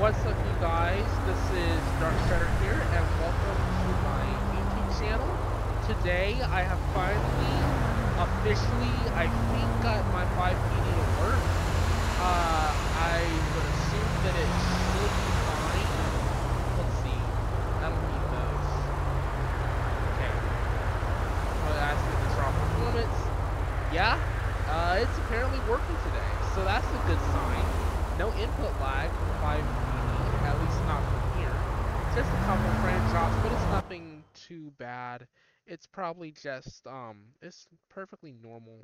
What's up, you guys? This is Darkstrider here, and welcome to my YouTube channel. Today, I have finally, officially, I think, got my FivePD to work. Uh, I would assume that it should be fine. Let's see. I don't need those. Okay. I'll ask if it's raw performance. Yeah, uh, it's apparently working today, so that's a good sign. No input lag for FivePD, at least not from here. Just a couple frame drops, but it's nothing too bad. It's probably just, um, it's perfectly normal.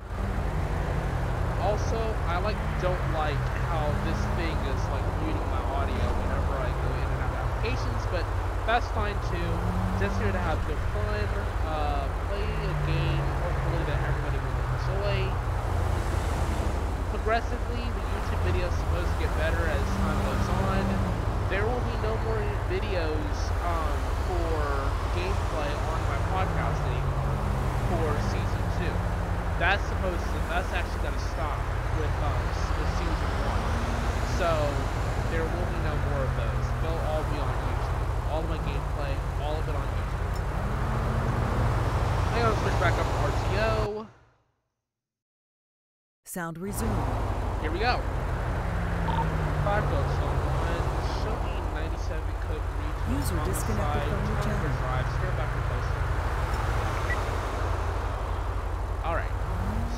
Also, I like don't like how this thing is like muting my audio whenever I go in and out of applications, but that's fine too. Just here to have good fun, uh, play a game, hopefully that everybody will enjoy. Progressively, the YouTube video is supposed to get better as time goes on. There will be no more videos um, for gameplay on my podcast anymore for season two. That's supposed to, that's actually going to stop with, um, with season one. So, there will be no more of those. They'll all be on YouTube. All of my gameplay, all of it on YouTube. I'm going to switch back up to RTO. Sound resumed. Here we go. Five goals so one. Show me 97 code. User disconnected from your channel. Alright.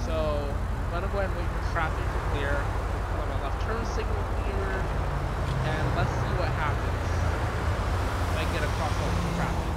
So, I'm gonna go ahead and wait for traffic to clear. On my left turn signal here. And let's see what happens. If I get across all the traffic.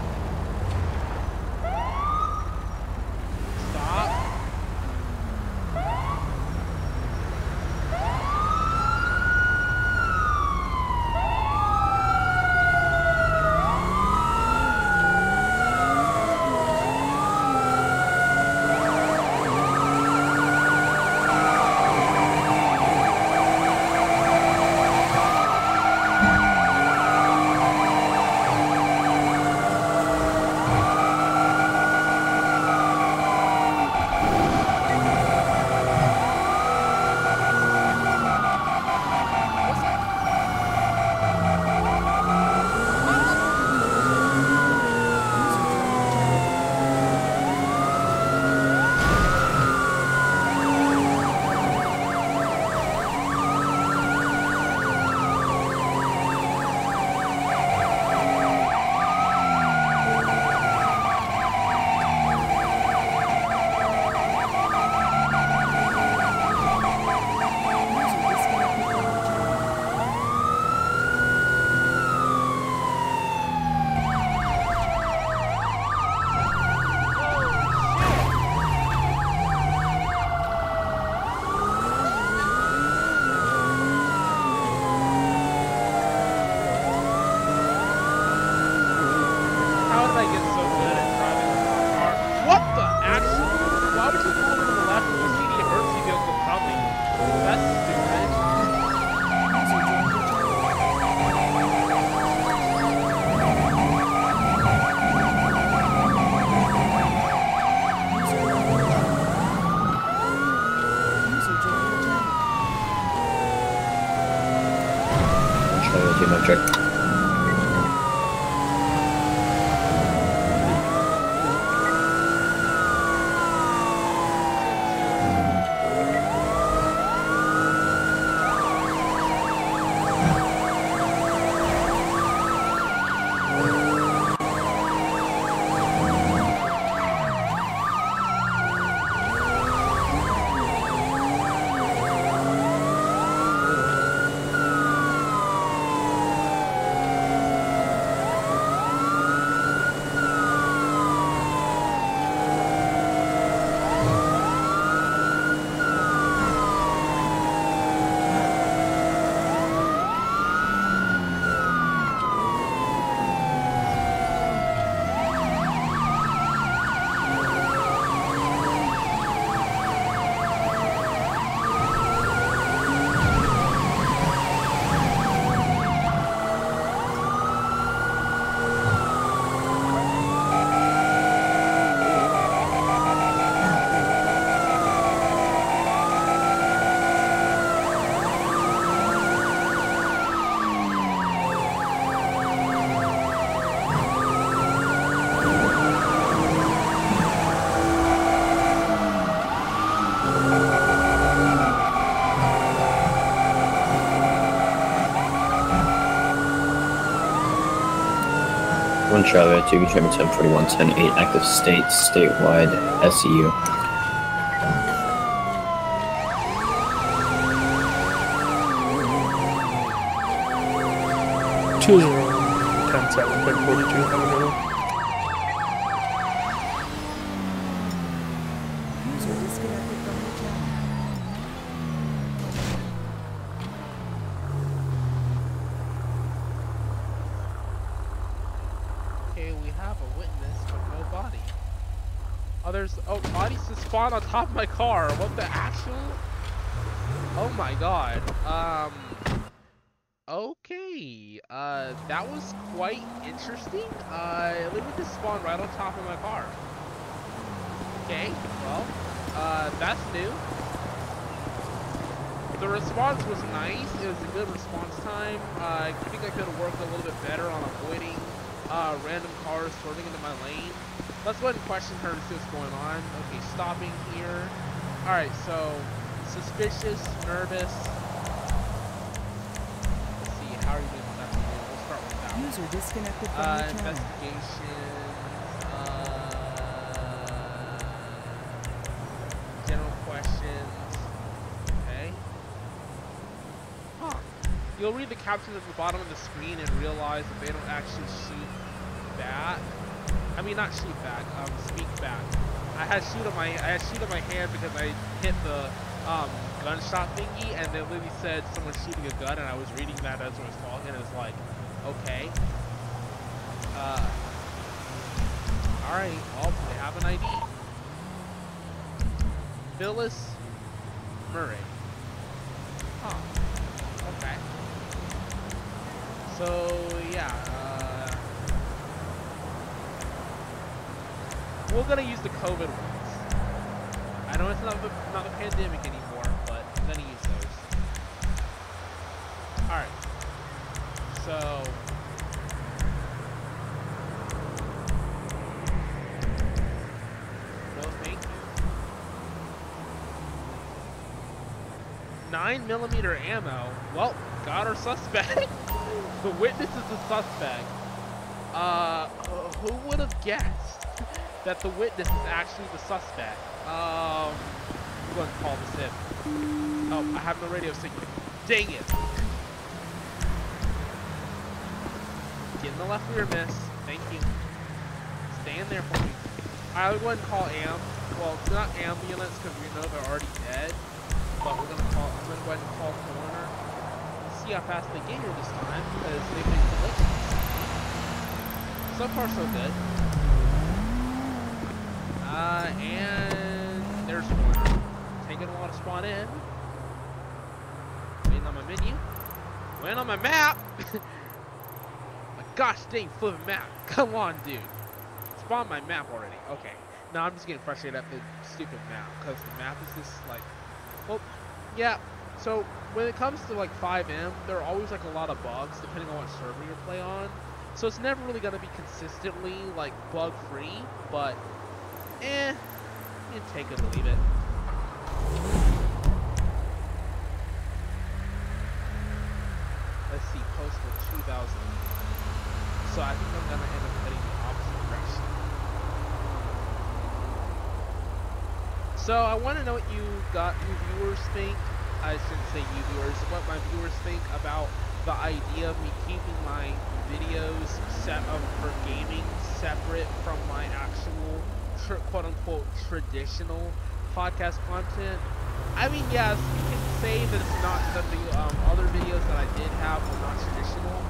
One Charlie, two, show me 10, 41, 10, 8, active states, statewide, SEU. Two zero ten seven thirty forty two. Have a good one. User disconnected from your channel. Okay, we have a witness, but no body. Oh, there's oh bodies just spawn on top of my car. What the actual? Oh my god. Um. Okay. Uh, that was quite interesting. Uh, let me just spawn right on top of my car. Okay. Well, uh, that's new. The response was nice. It was a good response time. Uh, I think I could have worked a little bit better on avoiding uh, random cars swerving into my lane. Let's go ahead and question her to see what's going on. Okay, stopping here. Alright, so suspicious, nervous. Let's see, how are you doing? We'll start with that. User disconnected from Uh, your channel. investigations. Uh, general questions. Okay. Huh. You'll read the captions at the bottom of the screen and realize that they don't actually shoot back. I mean, not shoot back. Um, speak back. I had shoot on my I had shoot on my hand because I hit the um gunshot thingy, and then literally said someone's shooting a gun, and I was reading that as I was talking, and it's like, okay. Uh, alright, well, they have an ID. Phyllis Murray. Huh. Okay. So, yeah, uh, we're gonna use the COVID ones. I know it's not the, not the pandemic anymore, but I'm gonna use those. Alright. So, No, thank you. Nine millimeter ammo. Well, got our suspect. the witness is the suspect. Uh, who would have guessed that the witness is actually the suspect? Um, I'm going to call this in. Oh, I have no radio signal. Dang it. Get in the left rear, miss. Thank you. Stay in there for me. I would go and call AM. Well, it's not ambulance because we know they're already dead. But we're gonna call. I'm gonna go ahead and call coroner. How fast they get this time because they've been glitching. So far, so good. Uh, and there's one. Taking a lot of spawn in. Waiting on my menu. Waiting on my map. my gosh dang flipping map. Come on, dude spawn my map already. Okay. Now I'm just getting frustrated at the stupid map because the map is just like, well, yeah. So when it comes to like FiveM, there are always like a lot of bugs depending on what server you play on. So it's never really gonna be consistently like bug free, but eh, you take it or leave it. Let's see, postal 2000. So I think I'm gonna end up heading the opposite direction. So I want to know what you got, you viewers think. I shouldn't say you viewers. What my viewers think about the idea of me keeping my videos set up for gaming separate from my actual quote unquote traditional podcast content. I mean, yes, you can say that it's not the um, other videos that I did have were not traditional.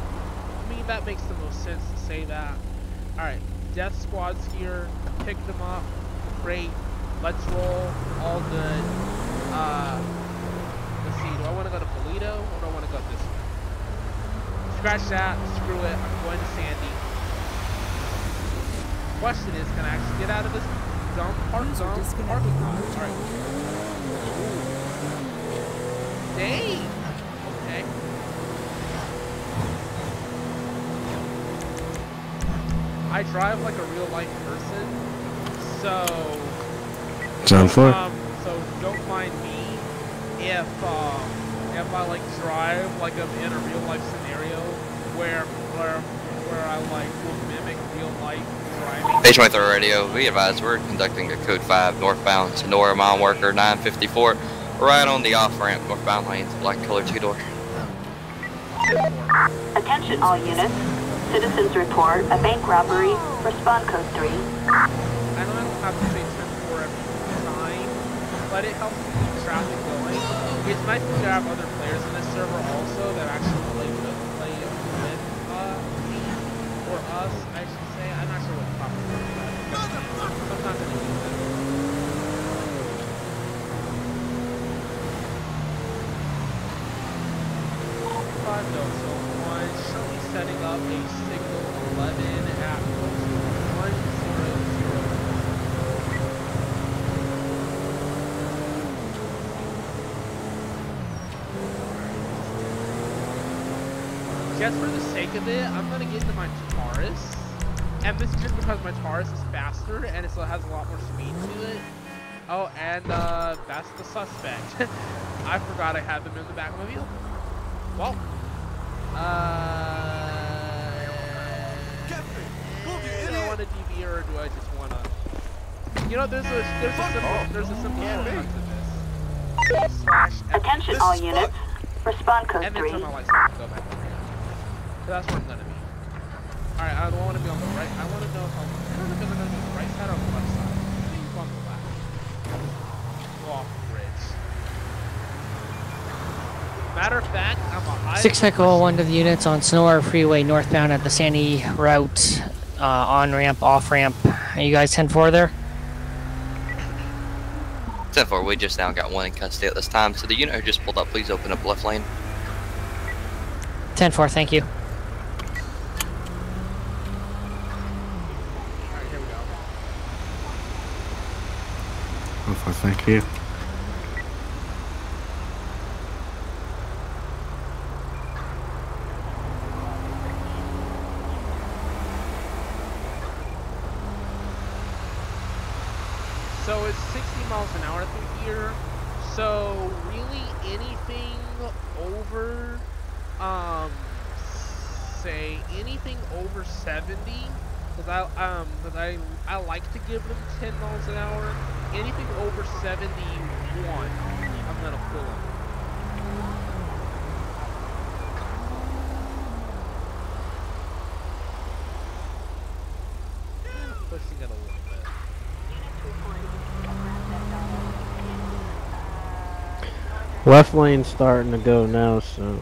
I mean, that makes the most sense to say that. Alright, Death Squad's here. Picked them up. Great. Let's roll. All good. Uh, I want to go to Paleto or do I want to go this way? Scratch that. Screw it. I'm going to Sandy. Question is, can I actually get out of this dumb park User dumb disconnected parking lot? Alright. Dang. Okay. I drive like a real life person, so Sound four. um, so don't mind me if um, if I like drive like I'm in a real life scenario where where where I like will mimic real life driving. H23 radio, we advise we're conducting a code 5 northbound Senora mile worker 954 right on the off ramp northbound lanes, black color two door. Attention all units. Citizens report a bank robbery. Respond code 3. I know I don't have to say 10 for every time, but it helps keep traffic going. It's nice to have other players in this server also that actually play with, play with uh, or us, I should say. I'm not sure what the proper word is. I'm not to use it. Five notes, so one, surely setting up a signal 11 at 100. Just for the sake of it, I'm gonna get into my Taurus. And this is just because my Taurus is faster and it still has a lot more speed to it. Oh, and uh, that's the suspect. I forgot I had them in the back of my vehicle. Well, uh, do I want to deviate or do I just want to? You know, there's a there's a simple there's a simple shortcut to this. Slash F- Attention all units. Respond code and that's where I'm gonna be. Alright, I don't want to be on the right. I want to know how. I don't know if I'm gonna be on the right side or on the left side. I think it's on the left. Go off the bridge. Matter of fact, I'm a high. Six Echo one to the units on Senora Freeway northbound at the Sandy route, uh, on ramp, off ramp. Are you guys 10 4 there? 10 4, we just now got one in custody at this time, so the unit who just pulled up, please open up left lane. 10 4, thank you. Alright, here we go. Alpha, thank you. So it's 60 miles an hour through here. So really anything over, um, say anything over 70, because I um, cause I I like to give them 10 miles an hour. Anything over 71, I'm pull it a little bit. Left lane's starting to go now, so.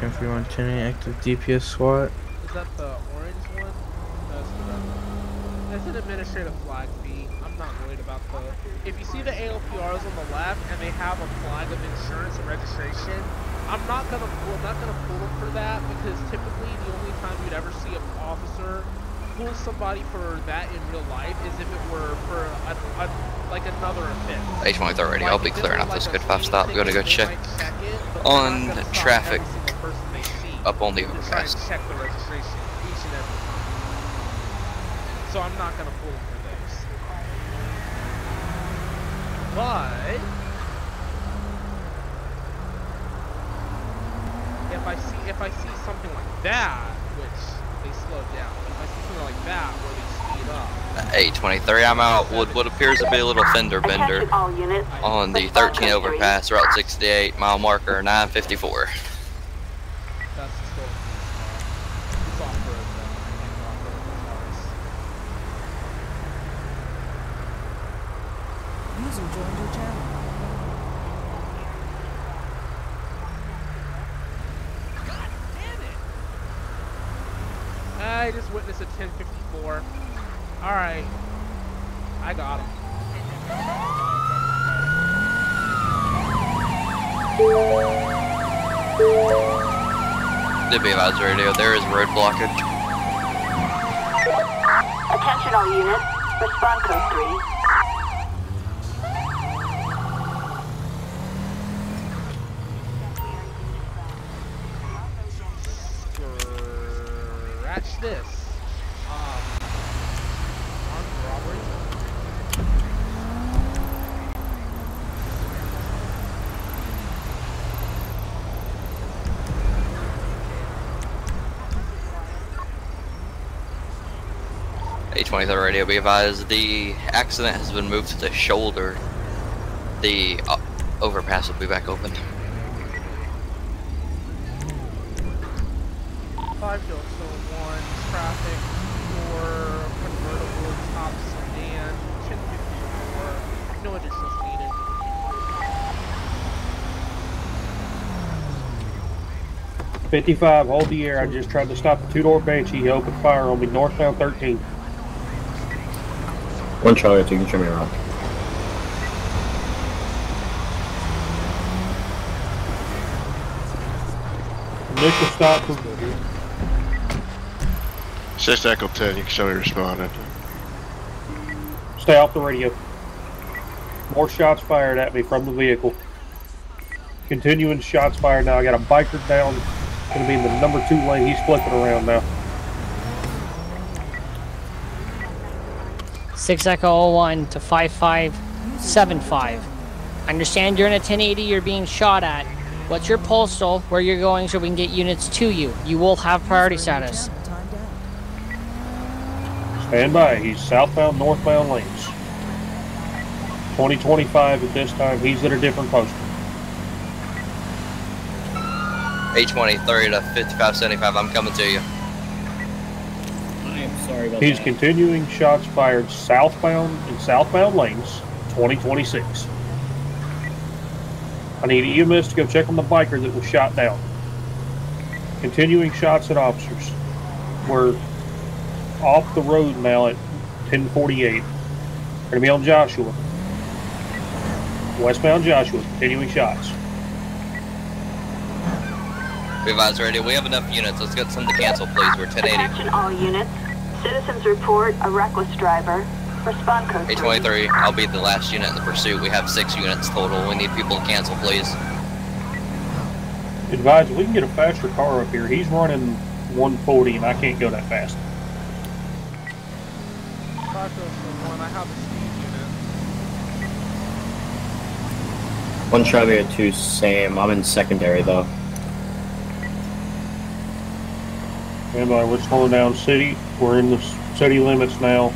10 free one, 10 active DPS SWAT. Is that the orange one? That's the red one. that's, an administrative flag B. I'm not worried about the. If you see the ALPRs on the left and they have a flag of insurance and registration, I'm not gonna pull, I'm not gonna pull them for that because typically the only time you'd ever see an officer pull somebody for that in real life is if it were for a, a, like another offense. H mine's already, like I'll be clearing up like this good fast stop. We're gonna go check it, on traffic up on the to try and overpass. check the registration each and every time. So I'm not gonna pull them for those. But if I see if I see something like that, which they slow down, but if I see something like that where they speed up, 823, I'm out with what appears to be a little fender bender Attention all units. on the 13 overpass, Route 68, mile marker 954. that's still it's off-road though. I can't go off-road with cars. User joined your channel. I just witnessed a 1054. Alright. I got him. Radio. There is road blockage. Attention all units. Respond code 3. Scratch this. Um, armed robbery. A23 radio. Be advised the accident has been moved to the shoulder. The uh, overpass will be back open. Five Delta One traffic for convertible top sedan 1054. No additionals needed. 55, hold the air. I just tried to stop a two-door Banshee. He opened fire on me northbound 13. One Charlie, two, you can show me around. Initial stop for 6 Echo 10, you can show me responding. Stay off the radio. More shots fired at me from the vehicle. Continuing shots fired now. I got a biker down. Gonna be in the number two lane. He's flipping around now. 6 Echo 01 to 5575. Understand you're in a 1080, you're being shot at. What's your postal, where you're going so we can get units to you? You will have priority status. Stand by. He's southbound, northbound lanes. 2025 at this time. He's at a different post. A23 to 5575. I'm coming to you. I sorry about He's that. continuing shots fired southbound in southbound lanes, 2026. I need EMS to go check on the biker that was shot down. Continuing shots at officers. We're off the road now at 1048. We're gonna be on Joshua. Westbound Joshua, continuing shots. Be advised radio. We have enough units. Let's get some to cancel, please. We're 1080. Attention all units. Citizens report a reckless driver. Respond code 3. A23, I'll be the last unit in the pursuit. We have six units total. We need people to cancel, please. Advise we can get a faster car up here. He's running 140 and I can't go that fast. One. I have a speed unit. One Charlie at two, same. I'm in secondary though. By, we're slowing down city. We're in the city limits now.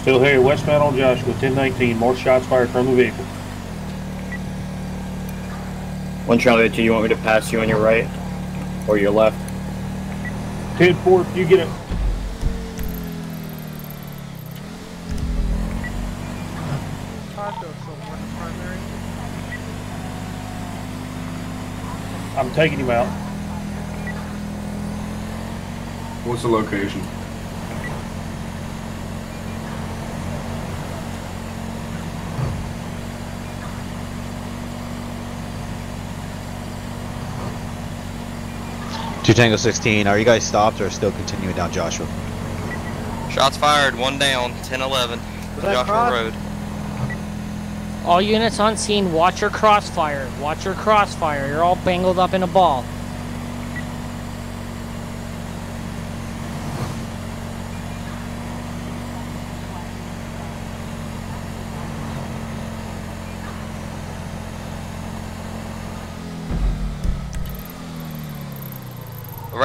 Still here, westbound on Joshua, 1019. More shots fired from the vehicle. One Charlie two, you want me to pass you on your right? Or your left? 10 4, you get it. Five Delta One primary. I'm taking him out. What's the location? Two Tango 16, are you guys stopped or still continuing down Joshua? Shots fired. One down. 1011. that Joshua cross? Road. All units on scene, watch your crossfire. Watch your crossfire. You're all bangled up in a ball.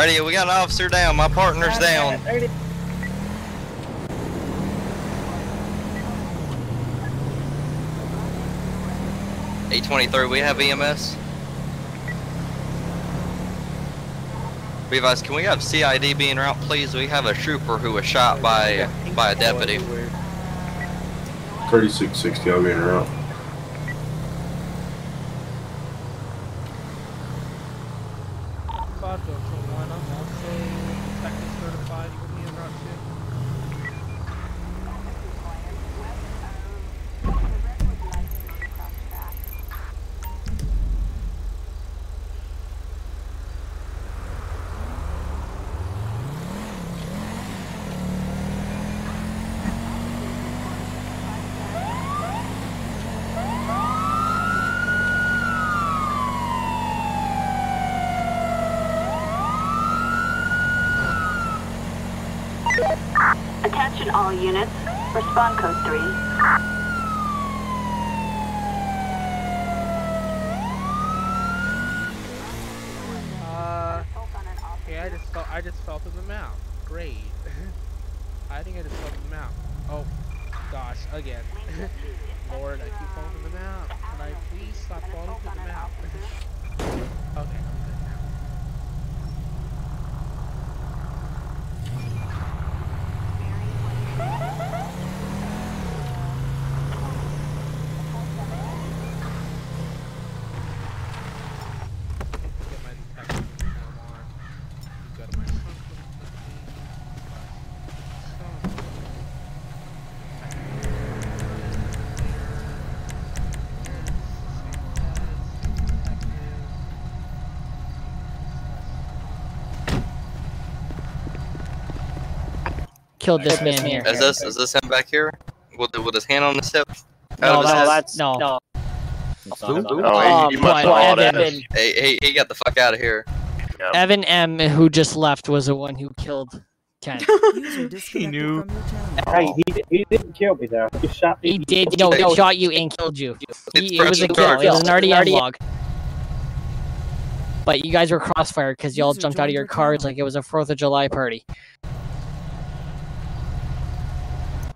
Radio, we got an officer down. My partner's down. A23, we have EMS. We advise, can we have CID being route, please? We have a trooper who was shot by by a deputy. 3660, I'll be in route. Killed this man here. Is this is this him back here? With with his hand on his hip? No, his no, that's no. no. Oh, he- um, he must have Evan. Hey, hey, he got the fuck out of here. Evan M, who just left, was the one who killed Ken. he knew. Hey, he, he didn't kill me though. He shot me. He did. No, he shot you and killed you. He, it was a kill. It was an French RDM log. But you guys were crossfire because y'all jumped out of your cars like it was a Fourth of July party.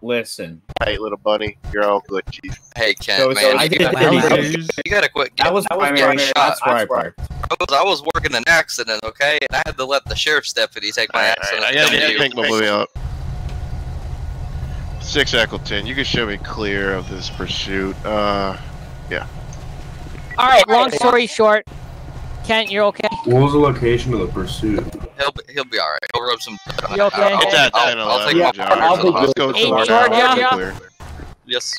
Listen. Hey, little buddy, you're all good, Chief. Hey, Ken, So- man, so you, I gotta, did you, gotta, good. you gotta quit. That was getting shot. that's where I parked. I was, I was working an accident, okay, and I had to let the sheriff's deputy take my accident. I gotta Thank get you. pink movie up. Six Eccleton, you can show me clear of this pursuit. Uh, yeah. All right. Long story short, Kent, you're okay. What was the location of the pursuit? He'll be, he'll be all right. He'll rub some. You okay? I'll, It's at I'll, 10 I'll, take 11, my John. part for the Let's go Hey, to the clear. Yes.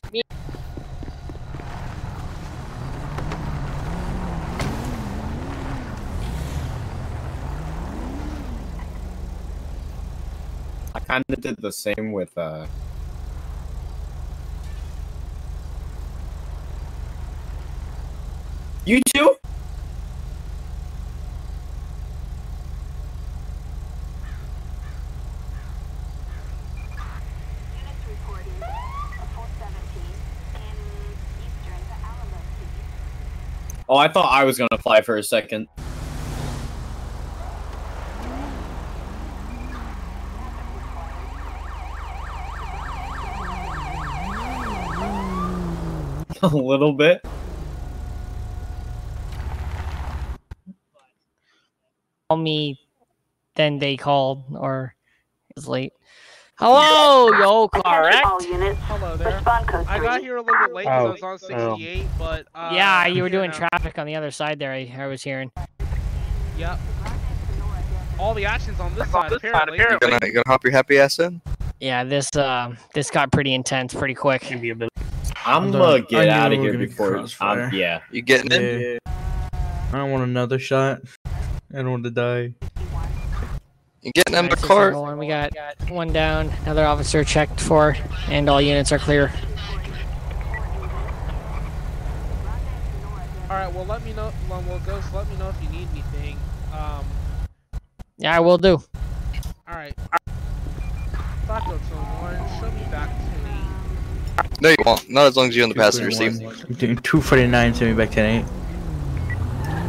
I kind of did the same with uh. You too? Oh, I thought I was gonna fly for a second. a little bit. Call me, then they called or it was late. Hello, yo, correct. Hello there. Respond code 3. I got here a little bit late because I was Oh, on oh. 68, but uh, yeah, you were doing now. traffic on the other side there. I, I was hearing. Yep. All the actions on this side, apparently. You gonna, you gonna hop your happy ass in? Yeah, this uh, this got pretty intense pretty quick. Give me a minute. I'm I'm gonna get out of here were gonna before. crossfire. Um, yeah. You getting in? I don't want another shot. I don't want to die. You getting them to Alright, six, cart? seven, one, We got one down. Another officer checked for, and all units are clear. All right. Well, let me know. Well, well, Ghost, let me know if you need anything. Um. Yeah, I will do. All right. Back up to one. Show me back to me. No, you won't. Not as long as you're in the passenger seat. I'm doing 249, send me back 10 8.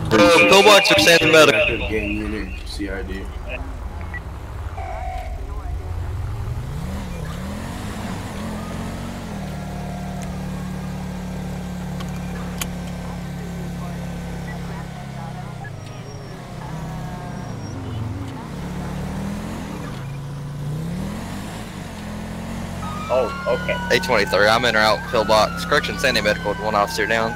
Uh, pillbox or Sandy Medical? Gang 823. I'm in or out pillbox. Correction, Sandy Medical with one officer down.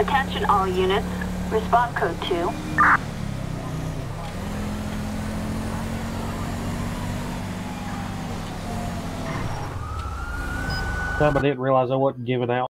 Attention all units. Respond code 2. Time I didn't realize I wasn't giving out.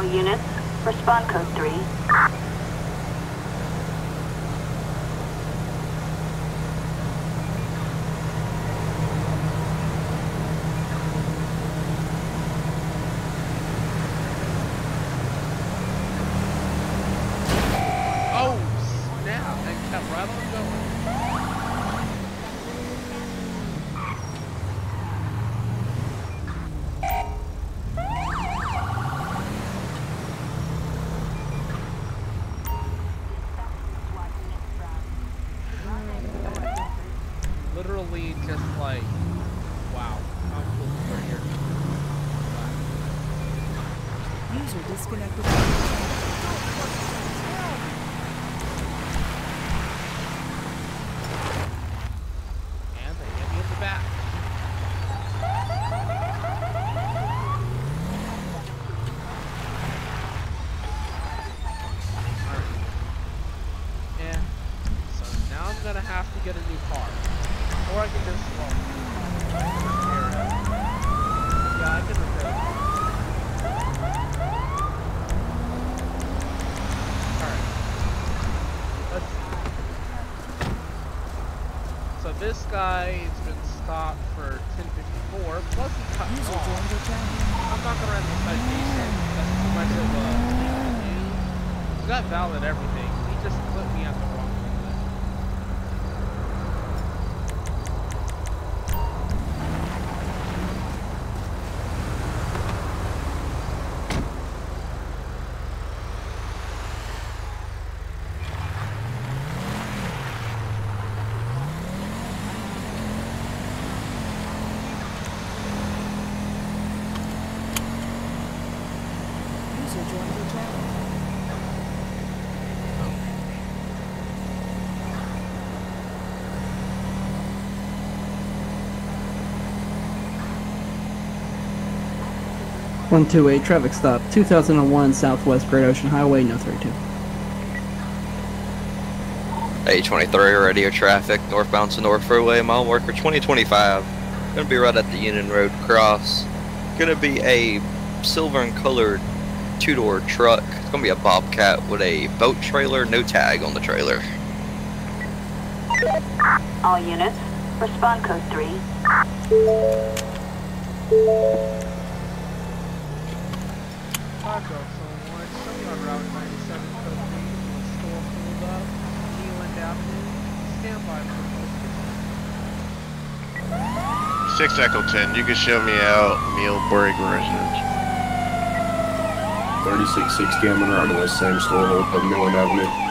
all units, respond code 3 jusqu'à la côte. 128 traffic stop, 2001 Southwest Great Ocean Highway, no 32. A23 radio traffic, northbound to North Freeway, mile marker 2025. Gonna be right at the Union Road cross. Gonna be a silver and colored two door truck. It's gonna be a Bobcat with a boat trailer, no tag on the trailer. All units, respond code 3. Rocco someone, somebody on Route 97 Coast store pulled up, Niland Avenue, for post 6 Echo 10, you can show me out Millburg Residence. 3660, I'm on the same store, Niland Avenue.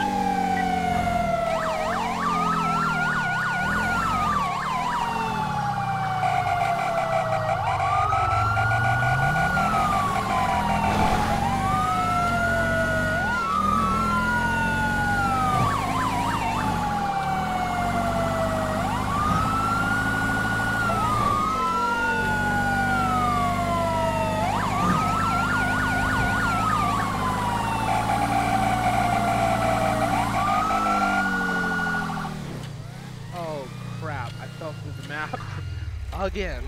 Again.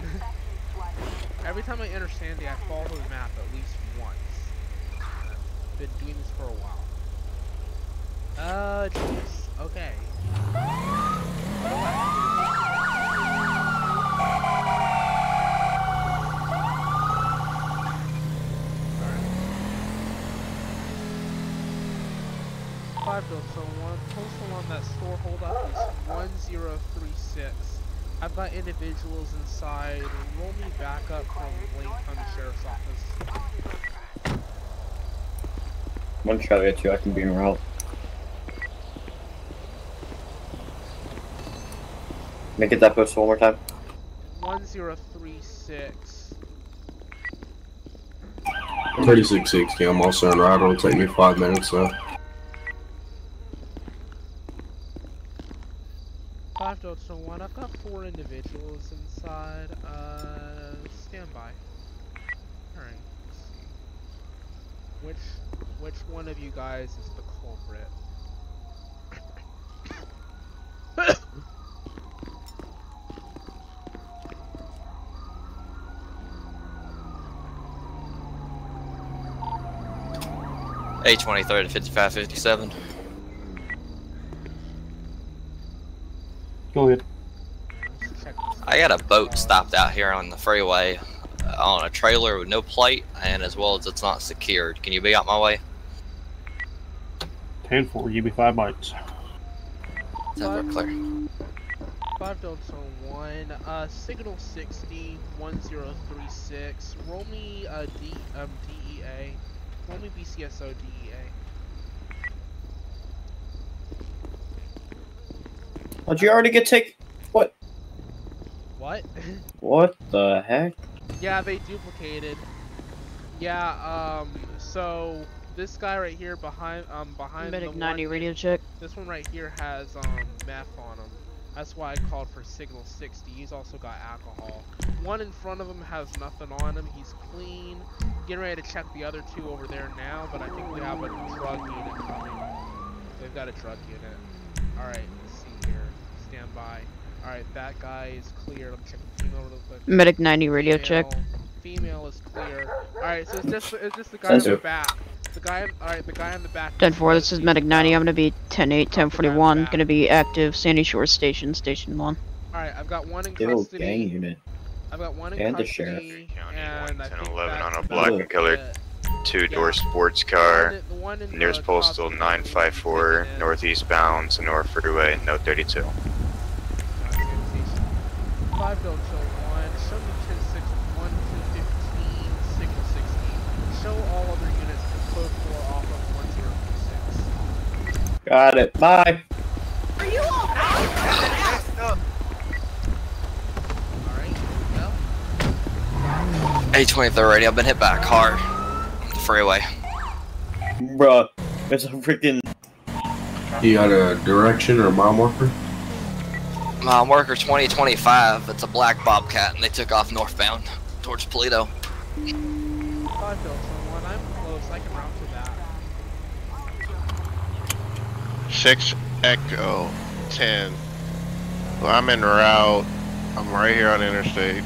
Every time I enter Sandy, I fall through the map at least once. Been doing this for a while. Uh, jeez. Okay. Five Delta One. Postal on that store hold up is one zero three six. I've got individuals inside. Roll me back up from Blaine County Sheriff's Office. One Charlie 2, I can be en route. Make it that post one more time. One zero three six. 3660, I'm also en route. It'll take me five minutes though. Five Delta One. I've got four individuals inside. Uh, stand by. All right. let's see. Which which one of you guys is the culprit? A23 to 5557. Go ahead. I got a boat stopped out here on the freeway uh, on a trailer with no plate, and as well as it's not secured. Can you be out my way? 10 4, give me five mics. Over clear. Five Delta One. Uh, signal 60 1036. Roll me uh, D um DEA. Roll me BCSO DEA. How'd you already get take? What? What? What the heck? yeah, they duplicated. Yeah. Um. So this guy right here behind um behind Medic the 90 one, radio check. This one right here has um meth on him. That's why I called for signal 60. He's also got alcohol. One in front of him has nothing on him. He's clean. Getting ready to check the other two over there now, but I think we have a drug unit coming. They've got a drug unit. Alright, let's see here. Stand by. Alright, that guy is clear. Let me check the female real quick. Medic 90 radio check. Female is clear. Alright, so it's just it's just the guy Sensor. in the back. The guy alright, the guy in the back 10 4, this is Medic 90. I'm gonna be 10 8, 10 41. Gonna be active Sandy Shore Station, Station 1. Alright, I've got one in Good custody. gang unit. I've got one in And the custody. And I think 11 on a about black and it. colored two door sports car. Nearest postal 954, northeast bound to North Freeway, no 32. Five Delta One, show me 10 6 1 to 15, signal 16. Show all other units to code 4 off of 1036. Got it. Bye. Are you all A23 radio. I've been hit by a car the freeway. Bruh, it's a freaking. You got a direction or a mile marker? Mile marker 2025. It's a black Bobcat, and they took off northbound towards Paleto. Five Delta One, I'm close. I can route to that. 6 Echo 10. Well, I'm en route. I'm right here on Interstate.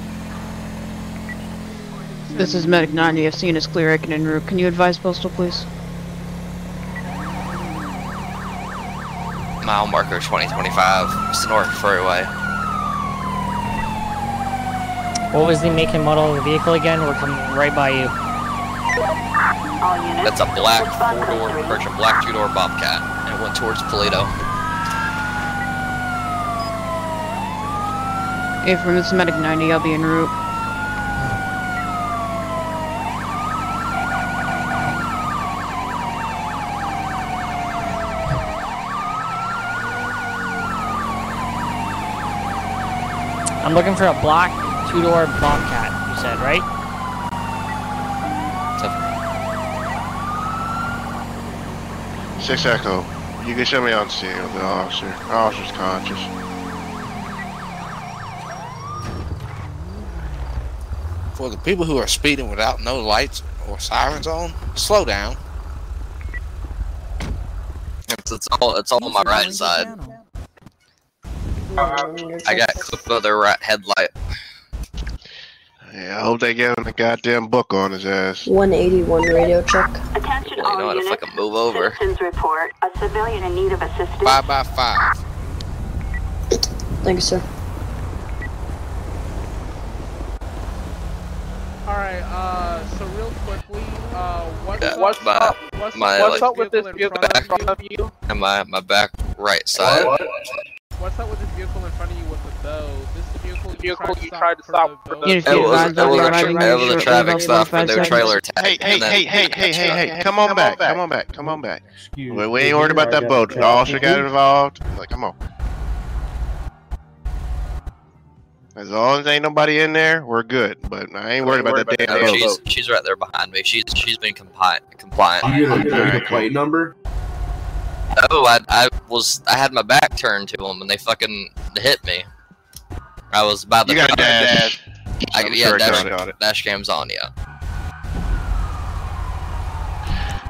This is Medic 90. I've seen is clear. I can en route. Can you advise postal, please? Mile marker 2025. It's the North Freeway. What was the make and model of the vehicle again? We're coming right by you. That's a black four door, or a black two door Bobcat, and it went towards Toledo. If from this is Medic 90, I'll be en route. I'm looking for a black two-door Bobcat. You said right? 6 Echo. You can show me on scene with the officer. Officer's conscious. For the people who are speeding without no lights or sirens on, slow down. It's, it's all it's all on my right side. I got clipped with their right headlight. Yeah, I hope they give him a goddamn book on his ass. 181 radio check. Attention Well, you know all how to units. fucking move over. Citizens report a civilian in need of assistance. Five by five. Thank you, sir. Alright, uh, so real quickly, uh, what's Yeah, up? what's my, what's, my, what's like, up with this vehicle in front of you? and my, my back right side. What's up with this vehicle in front of you with the bow? This vehicle you Vehicle tried to you tried to stop the for bow? the- It was, it was, a, tra- it was a traffic stop for their trailer tag. Hey, hey, hey, hey, hey, hey, hey, come on back, come on back, come on back. We, we ain't worried about that boat. a The officer got involved. Like, come on. As long as ain't nobody in there, we're good. But I ain't worried about that damn No, boat. she's she's right there behind me. She's she's been compliant. Compliant. You gonna, you gonna get the plate number? Oh, I I was I had my back turned to them and they fucking hit me. I was about to. You got a dash. I, I'm yeah, sure dash, I got it. dash cam's on. Yeah.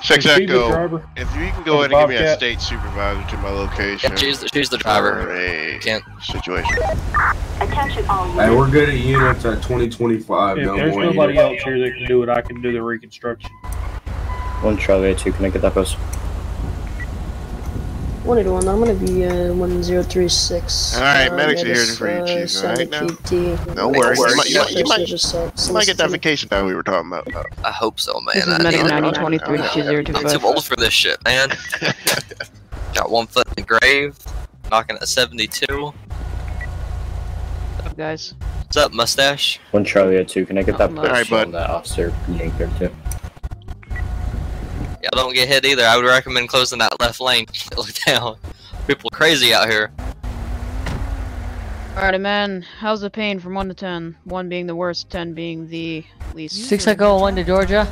Six Is she the Echo. driver? If you can go the ahead and give me a state supervisor to my location. Yeah, she's the, she's the driver. for a Can't. situation. Attention all Hey, we're good at units at 2025. If no there's nobody units. else here that can do it, I can do the reconstruction. One Charlie 2, can I get that post? 181, I'm gonna be uh, 1036. All right, uh, medics are yeah, here for you, uh, Chief, all right, now? PT. Don't. You might, you might, you might, Just, uh, you might get that vacation time we were talking about. I hope so, man. This is I medic need it. 9023 I'm too old for this shit, man. Got one foot in the grave, knocking at 72. What's up, guys. What's up, mustache? One Charlie 2, can I get that Not post much. Alright, on that officer meeting there too? Yeah, don't get hit either. I would recommend closing that left lane. Look down. People crazy out here. Alrighty, man. How's the pain from 1 to 10? 1 being the worst, 10 being the least. Six Echo one to Georgia.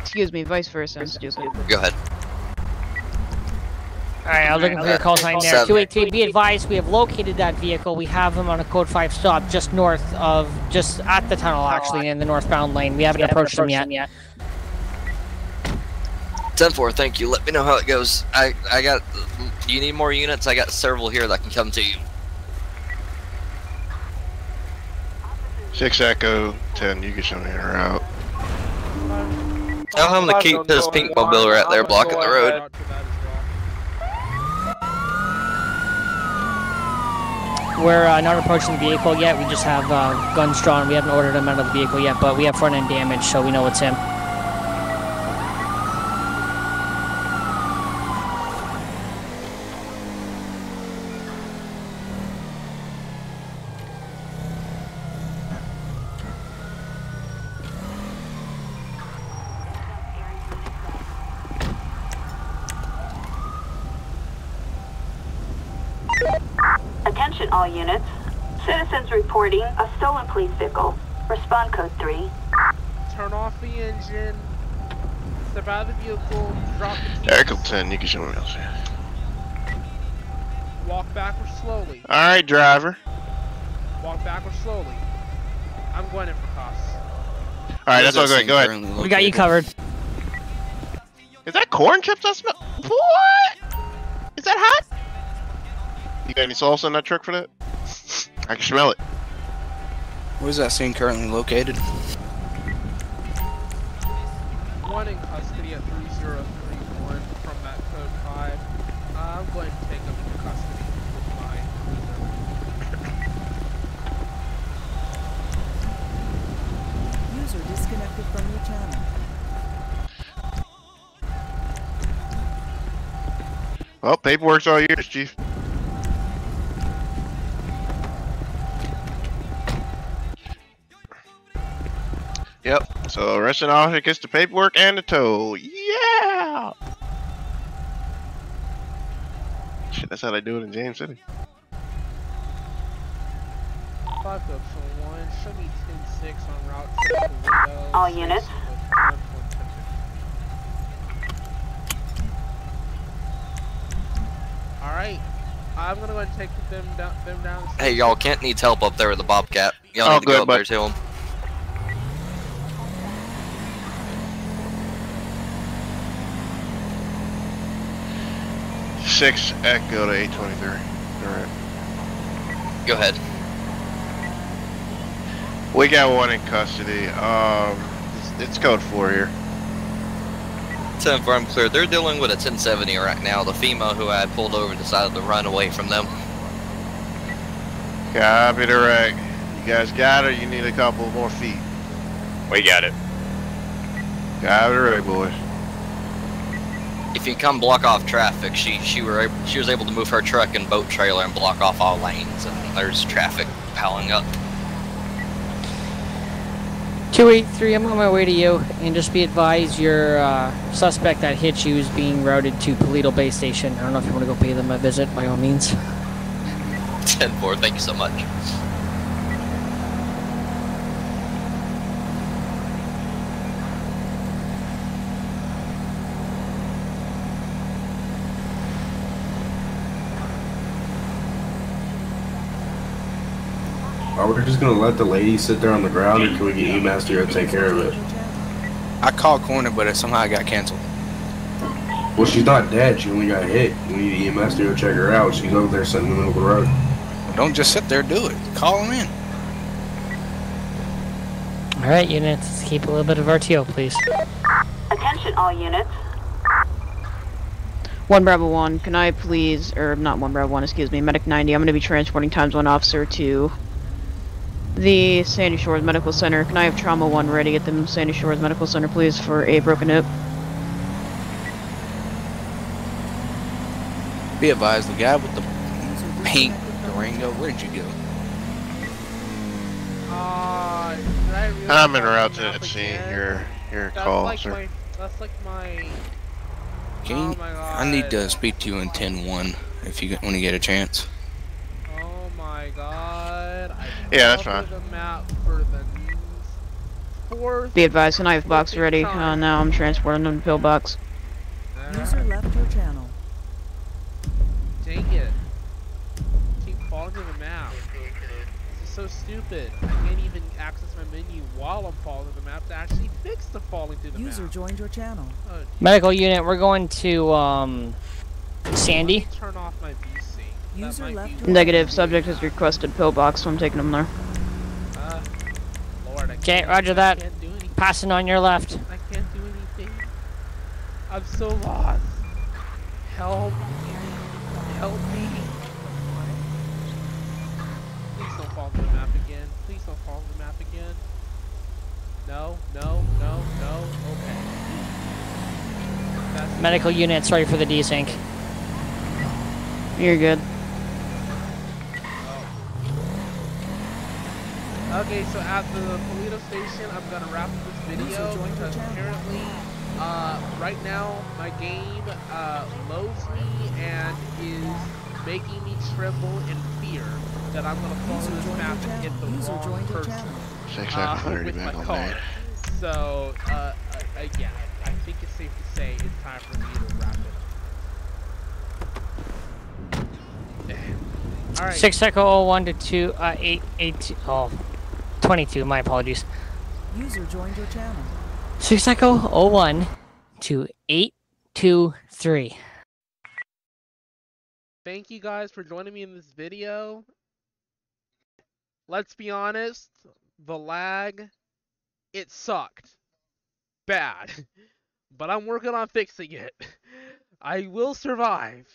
Excuse me, vice versa. I'm stupid. Go ahead. Alright, I'm looking for your call sign there. Seven. 283, be advised, we have located that vehicle. We have them on a code 5 stop just north of, just at the tunnel actually, in the northbound lane. We haven't approached them yet. 10-4, thank you. Let me know how it goes. I, I got... Do you need more units? I got several here that can come to you. Six Echo, ten. You can show me her out. Tell him to keep his pink mobile right there blocking the road. We're uh, not approaching the vehicle yet. We just have uh, guns drawn. We haven't ordered him out of the vehicle yet, but we have front end damage, so we know it's him. Attention all units. Citizens reporting a stolen police vehicle. Respond code 3. Turn off the engine. Step out of the vehicle. Drop the keys. Echo ten. You can show me else. Walk backwards slowly. All right, driver. Walk backwards slowly. I'm going in for costs. All right, that's all good. Go ahead. We got you covered. Is that corn chips I smell? What? Is that hot? You got any salsa in that truck for that? I can smell it. Where is that scene currently located? One in custody at 3031 from that code 5. Uh, I'm going to take them into custody with my cruiser. User disconnected from your channel. Well, paperwork's all yours, Chief. Yep. So arresting officer gets the paperwork and the tow. Yeah. Shit, that's how they do it in James City. 5 1, show me 10 6 on route to Toledo. All units. Alright. I'm gonna go ahead and take them down. Them down. Hey, y'all, Kent needs help up there with the Bobcat. Y'all Oh, need to good, go up there but- to him. Six Echo to eight twenty three. All right. Go ahead. We got one in custody. Um, it's, it's code four here. 10 4, I'm clear. They're dealing with a 1070 right now. The female who I pulled over decided to run away from them. Copy direct. You guys got it. You need a couple more feet. We got it. Copy direct, boys. If you come block off traffic, she she were able, she was able to move her truck and boat trailer and block off all lanes, and there's traffic piling up. 283, I'm on my way to you, and just be advised your uh, suspect that hit you is being routed to Paleto Bay Station. I don't know if you want to go pay them a visit, by all means. 10 4, thank you so much. Just gonna let the lady sit there on the ground, or can we get EMAS to go take care of it? I called corner, but it somehow got canceled. Well, she's not dead. She only got hit. We need EMS to go check her out. She's over there sitting in the middle of the road. Don't just sit there, do it. Call them in. Alright, units, keep a little bit of RTO, please. Attention all units. One Bravo One, can I please, or not One Bravo One, excuse me, Medic 90. I'm going to be transporting Times One officer to the Sandy Shores Medical Center. Can I have Trauma One ready at the Sandy Shores Medical Center, please, for a broken hip? Be advised, the guy with the pink Durango, where did you go? Uh, I really I'm en call route to map that scene. Your your That's call, like sir. my, that's like my. Can Oh you, my I need to speak to you in 10-1 if you get- when you get a chance. My god. I Yeah, that's covered fine. The map for the fourth. Be advised, can I have box ready? Uh, now I'm transporting them to pillbox. User left your channel. Dang it. Keep falling to the map. This is so stupid. I can't even access my menu while I'm falling to the map to actually fix the falling to the User map. joined your channel. Oh, Medical unit, we're going to, um, Sandy. Turn off my VC. That User left Negative, subject has requested pillbox, so I'm taking them there. Uh, Lord, I Okay, can't, roger that. can't do anything. Passing on your left. I can't do anything. I'm so lost. Help. Help me. Please don't fall to the map again. Please don't fall to the map again. No, no, no, no. Okay. That's Medical unit, sorry for the desync. You're good. Okay, so at the Paleto station, I'm gonna wrap up this video because apparently, uh, right now my game uh, loads me and is making me tremble in fear that I'm gonna fall User to this map and hit the channel. User wrong joined your person uh, with my back on car. So, uh, uh, yeah, I think it's safe to say it's time for me to wrap it up. All right. Six Echo 01 to 2, uh, 8, 8, oh, 22, my apologies. User joined your channel. Six Echo 01 to 823. Thank you guys for joining me in this video. Let's be honest, the lag, it sucked. Bad. But I'm working on fixing it. I will survive.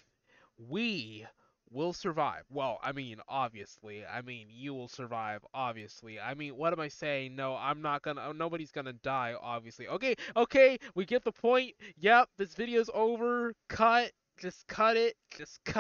We will survive. Well, I mean, obviously. I mean, you will survive, obviously. I mean, what am I saying? No, I'm not gonna, uh, nobody's gonna die, obviously. Okay, okay, we get the point. Yep, this video's over. Cut. Just cut it. Just cut